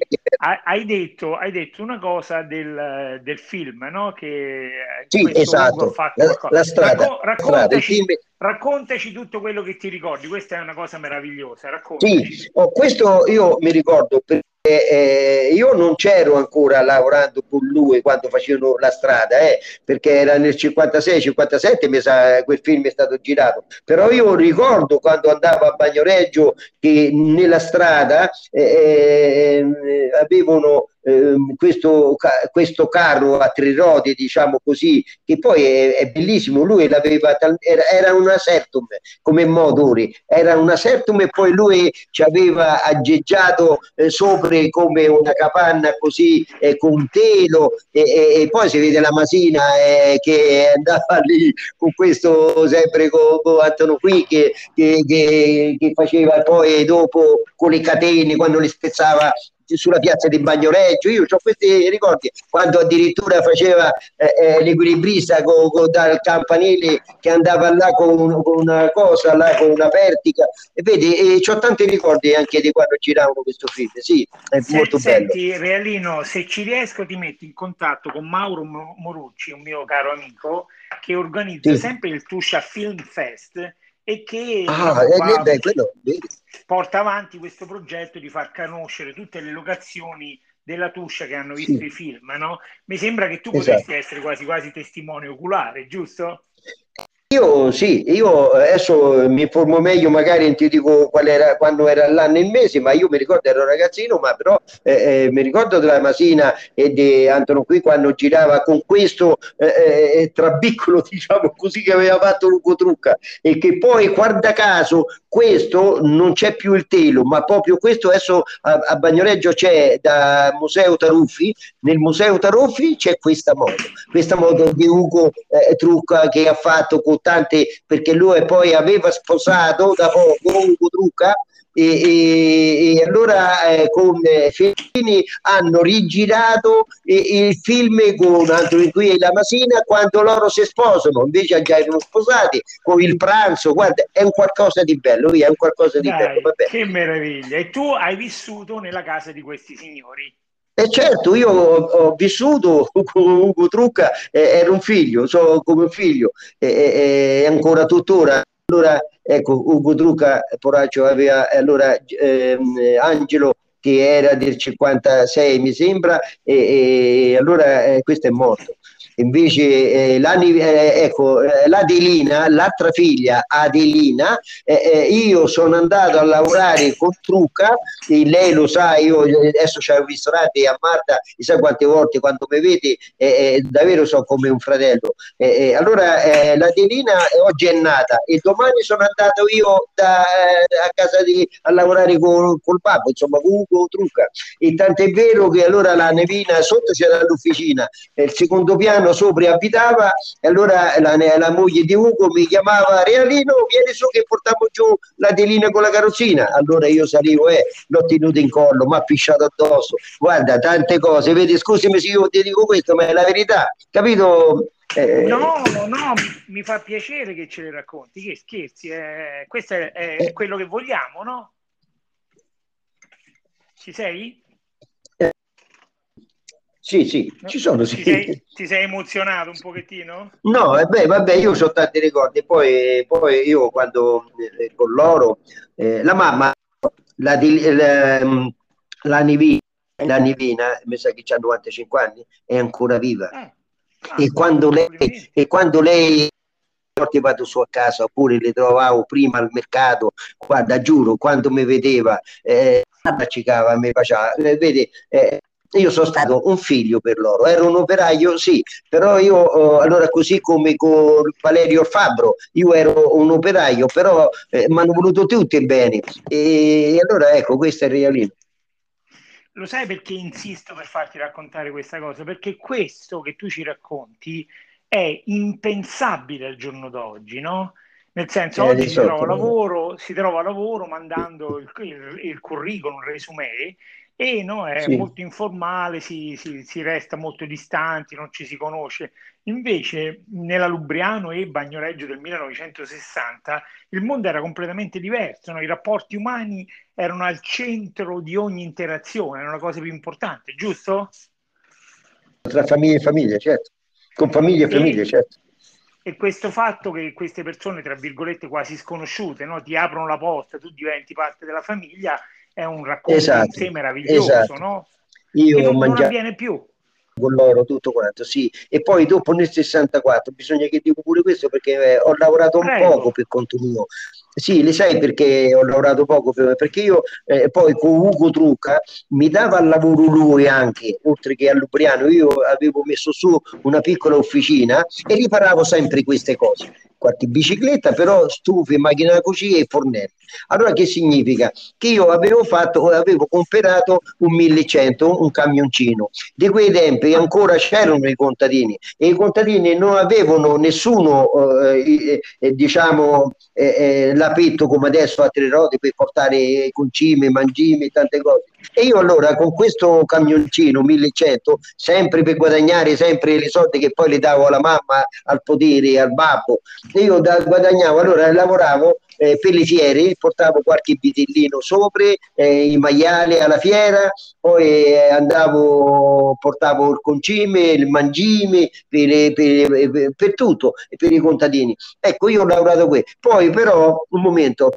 hai, detto, hai detto una cosa del, del film, no? Che sì, esatto, la, la, strada. Racco- raccontaci, strada, raccontaci, tutto quello che ti ricordi, questa è una cosa meravigliosa. Raccontaci. Sì, oh, questo io mi ricordo perché eh, io non c'ero ancora lavorando con lui quando facevano la strada, eh, perché era nel 56-57 mi quel film è stato girato, però io ricordo quando andavo a Bagnoreggio che nella strada eh, eh avevano Ehm, questo, questo, carro a tre rodi, diciamo così, che poi è, è bellissimo. Lui l'aveva, era, era una Sertum come motori, era una Sertum e poi lui ci aveva aggeggiato eh, sopra come una capanna così eh, con telo e, e, e, poi si vede la Masina eh, che andava <laughs> lì con questo sempre con, con Antonio qui che, che, che, che faceva poi dopo con le catene quando le spezzava sulla piazza di Bagnoreggio, io ho questi ricordi quando addirittura faceva eh, eh, l'equilibrista con, con, dal campanile che andava là con, con, una cosa, là con una pertica e vedi, e ho tanti ricordi anche di quando giravano questo film, sì, è se, molto senti, bello. Realino, se ci riesco ti metto in contatto con Mauro Morucci, un mio caro amico, che organizza sì. sempre il Tuscia Film Fest e che ah, eh, beh, quello, porta avanti questo progetto di far conoscere tutte le locazioni della Tuscia che hanno visto sì. i film, no? Mi sembra che tu esatto. potresti essere quasi quasi testimone oculare, giusto? Io sì, io adesso mi informo meglio, magari ti dico qual era, quando era l'anno e il mese, ma io mi ricordo ero ragazzino, ma però eh, eh, mi ricordo della Masina e di Antonio qui quando girava con questo eh, eh trabiccolo, <laughs> diciamo così, che aveva fatto Luco Trucca. E che poi, guarda caso, questo non c'è più il telo, ma proprio questo adesso a, a Bagnoreggio c'è da Museo Taruffi, nel Museo Taruffi c'è questa moto, questa moto di Ugo eh, Trucca che ha fatto con importante perché lui poi aveva sposato da poco Ugo Trucca e, e, e, allora eh, con Fellini hanno rigirato eh, il film con Antonio Qui e la Masina quando loro si sposano invece già erano sposati con il pranzo guarda è un qualcosa di bello è un qualcosa di Dai, bello vabbè. che meraviglia e tu hai vissuto nella casa di questi signori e certo, io ho, vissuto <laughs> con Ugo Trucca, eh, ero un figlio, so come un figlio, e eh, ancora tuttora. Allora, ecco, Ugo Trucca, Poraccio aveva, allora ehm, Angelo che era del 56 mi sembra, e, e allora eh, questo è morto. Invece eh, la, eh, ecco, eh, l'Adelina, l'altra figlia Adelina, eh, eh, io sono andato a lavorare con Trucca, e lei lo sa, io adesso c'è un ristorante a Marta, chissà quante volte quando mi vede, davvero so come un fratello. allora l'Adelina oggi è nata e domani sono andato io da, a casa di, a lavorare con, col babbo, insomma con Ugo Trucca. E tant'è vero che allora la nevina sotto c'era l'officina, il secondo piano sopra abitava e allora la, la moglie di Ugo mi chiamava Realino, vieni su che portiamo giù la telina con la carrozzina. Allora io salivo e eh, l'ho tenuto in collo, mi ha pisciato addosso. Guarda, tante cose, vedi, scusami se io ti dico questo, ma è la verità, capito? Eh... No, no, mi fa piacere che ce le racconti, che scherzi, eh, questo è, è eh. quello che vogliamo, no? Ci sei? Sì, sì, ci sono. Sì. Ti, sei, ti sei emozionato un pochettino? No, eh beh, vabbè, io ho tanti ricordi. Poi, poi io quando eh, con loro, eh, la mamma, la, la, ehm, la, Nivina, la Nivina, mi sa che ha 95 anni, è ancora viva. Eh. Ah, e, quando lei, e quando lei volte vado su a casa oppure le trovavo prima al mercato, guarda, giuro, quando mi vedeva, eh, accicava, mi faceva, eh, vedi, eh, io sono stato un figlio per loro, ero un operaio, sì, però io, eh, allora così come con Valerio Fabbro, io ero un operaio, però eh, mi hanno voluto tutti bene. E allora ecco, questo è il realino. Lo sai perché insisto per farti raccontare questa cosa? Perché questo che tu ci racconti è impensabile al giorno d'oggi, no? Nel senso, eh, oggi si trova, lavoro, si trova lavoro mandando il, il, il curriculum, il resume e no, è sì. molto informale, si, si, si, resta molto distanti, non ci si conosce. Invece nella Lubriano e Bagnoreggio del 1960 il mondo era completamente diverso, no? i rapporti umani erano al centro di ogni interazione, era una cosa più importante, giusto? Tra famiglie e famiglie, certo. Con famiglie e famiglie, certo. E questo fatto che queste persone, tra virgolette, quasi sconosciute, no? ti aprono la porta, tu diventi parte della famiglia, è un racconto esatto, sé meraviglioso, esatto. no? Io non, mangiato... non avviene più con loro tutto quanto, sì. E poi dopo nel 64, bisogna che dico pure questo perché eh, ho lavorato un Prego. poco per conto mio. Sì, le sai perché ho lavorato poco? Perché io eh, poi con Ugo Trucca mi dava il lavoro lui anche, oltre che a Lubriano, io avevo messo su una piccola officina e riparavo sempre queste cose qualche bicicletta, però stufe, macchina da cucina e fornelli. Allora che significa? Che io avevo fatto, avevo comprato un 1100, un camioncino. Di quei tempi ancora c'erano i contadini e i contadini non avevano nessuno, eh, eh, diciamo, eh, eh l'apetto come adesso a tre rode per portare concime, mangime, tante cose. E io allora con questo camioncino 1100, sempre per guadagnare sempre le soldi che poi le davo alla mamma, al potere, al babbo, io da, guadagnavo, allora lavoravo eh, per le fiere, portavo qualche bitellino sopra, eh, i maiali alla fiera, poi eh, andavo, portavo il concime, il mangime, per, per, per, per tutto, per i contadini. Ecco, io ho lavorato qui. Poi però, un momento,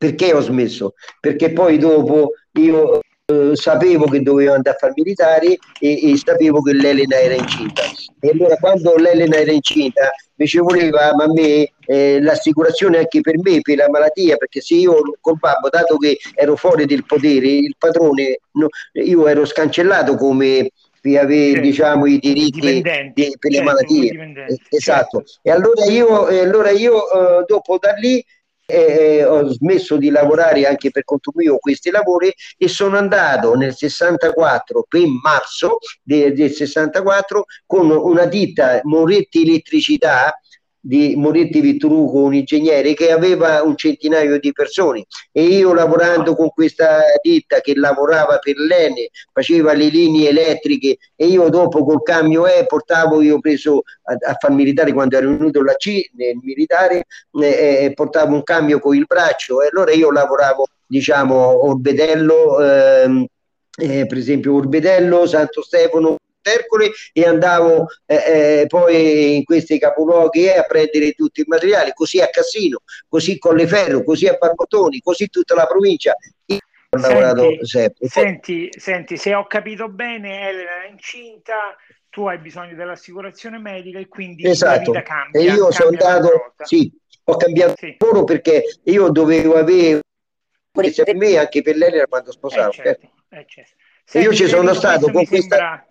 perché ho smesso? Perché poi dopo io eh, sapevo che dovevo andare a fare militare e, e, sapevo che l'Elena era incinta. E allora quando l'Elena era incinta mi ci voleva ma a me eh, l'assicurazione anche per me, per la malattia, perché se io col babbo, dato che ero fuori del potere, il padrone, no, io ero scancellato come per avere certo. diciamo, i diritti di, per certo, le malattie. Esatto. Certo. E allora io, allora io eh, dopo da lì eh, ho smesso di lavorare anche per conto mio questi lavori e sono andato nel 64, per marzo del, del 64, con una ditta Moretti Elettricità di Moretti Vitruco, un ingegnere che aveva un centinaio di persone. E io lavorando con questa ditta che lavorava per l'Ene, faceva le linee elettriche e io dopo col cambio E portavo, io preso a, a far militare quando ero venuto la C nel militare, eh, portavo un cambio con il braccio e allora io lavoravo diciamo Orbedello, ehm, eh, per esempio Orbedello, Santo Stefano, Ercole e andavo eh, eh, poi in questi capoluoghi eh, a prendere tutti i materiali, così a Cassino, così Colleferro, così a Barbotoni, così tutta la provincia. lavorato sempre. Senti, senti, se ho capito bene, Elena è incinta, tu hai bisogno dell'assicurazione medica e quindi esatto. la vita cambia. E io cambia sono andato, sì, ho cambiato sì. lavoro perché io dovevo avere per me anche per lei quando sposavo. Eh certo, eh certo. Senti, io ci sono stato con questa... Sembra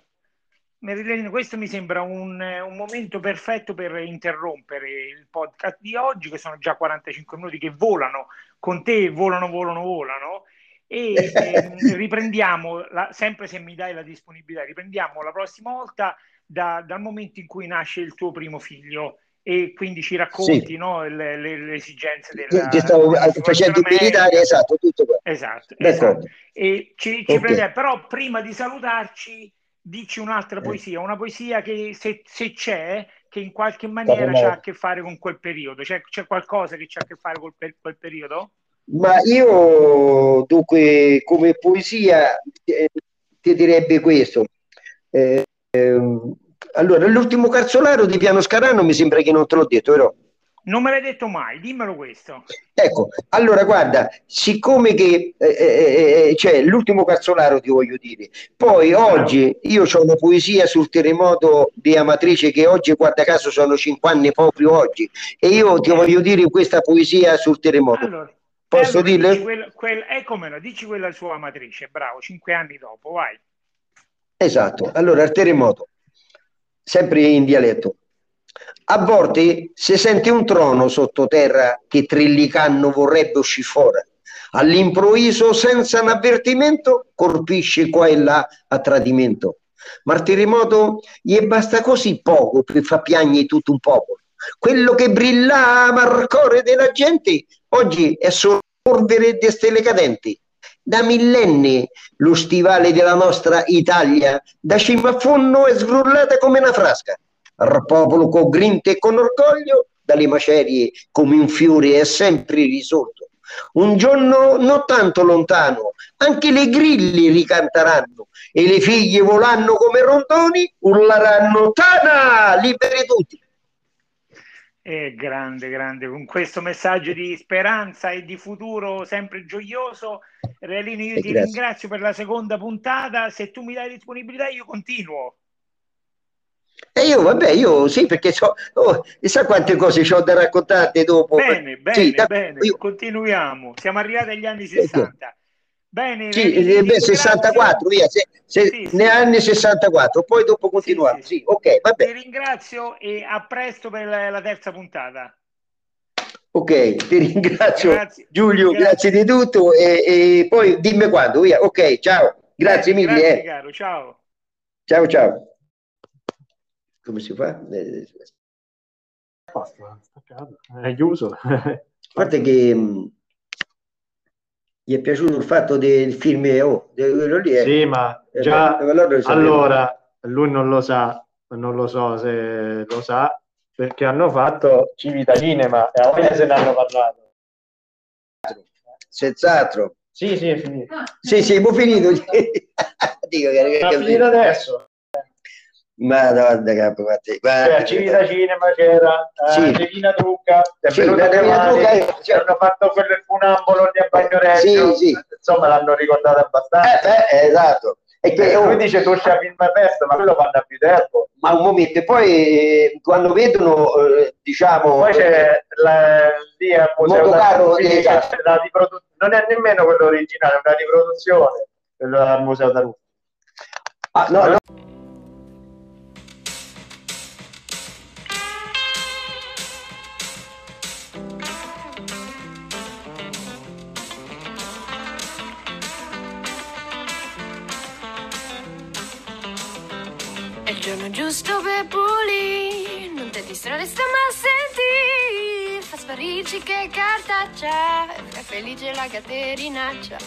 Merilene, questo mi sembra un, un, momento perfetto per interrompere il podcast di oggi, che sono già 45 minuti che volano con te, volano, volano, volano. E <laughs> eh, riprendiamo, la, sempre se mi dai la disponibilità, riprendiamo la prossima volta da, dal momento in cui nasce il tuo primo figlio e quindi ci racconti sì. no, le, le, le, esigenze della, che stavo facendo militare, esatto, tutto qua. Esatto, esatto. E ci, ci okay. però prima di salutarci dici un'altra eh. poesia, una poesia che se, se c'è, che in qualche maniera ha a che fare con quel periodo, c'è, c'è qualcosa che ha a che fare con quel periodo? Ma io dunque come poesia eh, ti direbbe questo. Eh, ehm, allora, l'ultimo carzolaro di Piano Scarano mi sembra che non te l'ho detto, vero? Non me l'hai detto mai, dimmelo questo. Ecco, allora guarda, siccome che eh, eh, eh, eh cioè, l'ultimo cazzolaro ti voglio dire, poi oggi io ho una poesia sul terremoto di Amatrice che oggi, guarda caso, sono cinque anni proprio oggi, e io ti voglio dire questa poesia sul terremoto. Allora, Posso allora, dirle? Quel, quel, eh, come no, dici quella sua Amatrice, bravo, cinque anni dopo, vai. Esatto, allora il terremoto, sempre in dialetto. A volte si sente un trono sottoterra che Trillicanno vorrebbe uscire fuori. All'improvviso, senza un avvertimento, colpisce qua e là a tradimento. Ma il terremoto gli basta così poco per far piagne tutto un popolo. Quello che brillava al cuore della gente oggi è solo polvere di stelle cadenti. Da millenni lo stivale della nostra Italia, da cima a fondo, è sgrullata come una frasca popolo con grinta e con orgoglio, dalle macerie come un fiore è sempre risorto. Un giorno non tanto lontano, anche le grilli ricanteranno e le figlie volando come rondoni urleranno Tana, liberi tutti. Eh, grande, grande, con questo messaggio di speranza e di futuro sempre gioioso. Realini, io eh, ti grazie. ringrazio per la seconda puntata. Se tu mi dai disponibilità, io continuo. E io, vabbè, io sì, perché so, oh, sa quante cose ho da raccontarti dopo. Bene, bene, sì, bene, io... continuiamo. Siamo arrivati agli anni 60. Bene, sì, bene, beh, 64, via, se, se, sì, sì. anni 64, poi dopo continuiamo. Sì, sì. ok, va bene. Ti ringrazio e a presto per la, la terza puntata. Ok, ti ringrazio grazie. Giulio, grazie. grazie, di tutto e, e, poi dimmi quando, via. Ok, ciao, grazie, grazie mille. Grazie, eh. caro, ciao. Ciao, ciao come si fa? Basta, staccato, è chiuso. <laughs> Guarda che mh, mm, gli è piaciuto il fatto del film oh, di quello lì. Eh. Sì, ma eh, già eh, allora lui non lo sa, non lo so se lo sa, perché hanno fatto Civita Cinema e a me se ne hanno parlato. Senz'altro. Sì, sì, è finito. Sì, sì, ho finito. Dico che, è finito adesso. Madonna capo, guarda, cioè, Civita Cinema c'era, eh, sì. Divina Trucca, è sì, è... Cioè, hanno fatto quello il funambolo di a Bagnoreggio, sì, sì. insomma l'hanno ricordato abbastanza. Eh, eh, esatto. E che, oh, lui dice tu c'è film aperto, ma quello fanno più tempo. Ma un momento, e poi eh, quando vedono, eh, diciamo... Poi c'è la, lì al museo caro, esatto. la riprodu- non è nemmeno quello originale, è una riproduzione, quello al museo da Ah, no, no. Giusto per pulire, non ti distrarre sta ma senti, fa sparirci che cartaccia, fa felice la caterinaccia.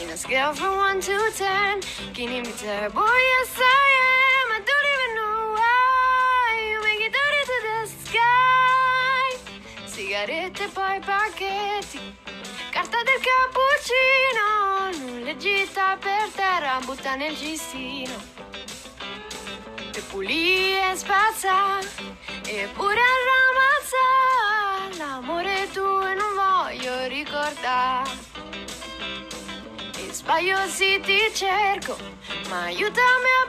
In a scale from 1 to 10, can you be terrible? Yes I am, I don't even know why, you make it dirty to the sky. Sigarette e poi pacchetti, carta del cappuccino, non leggita per terra, butta nel cestino e pulì e spazza e pure ramazza l'amore tuo non voglio ricordare e sbaglio sì ti cerco, ma aiutami a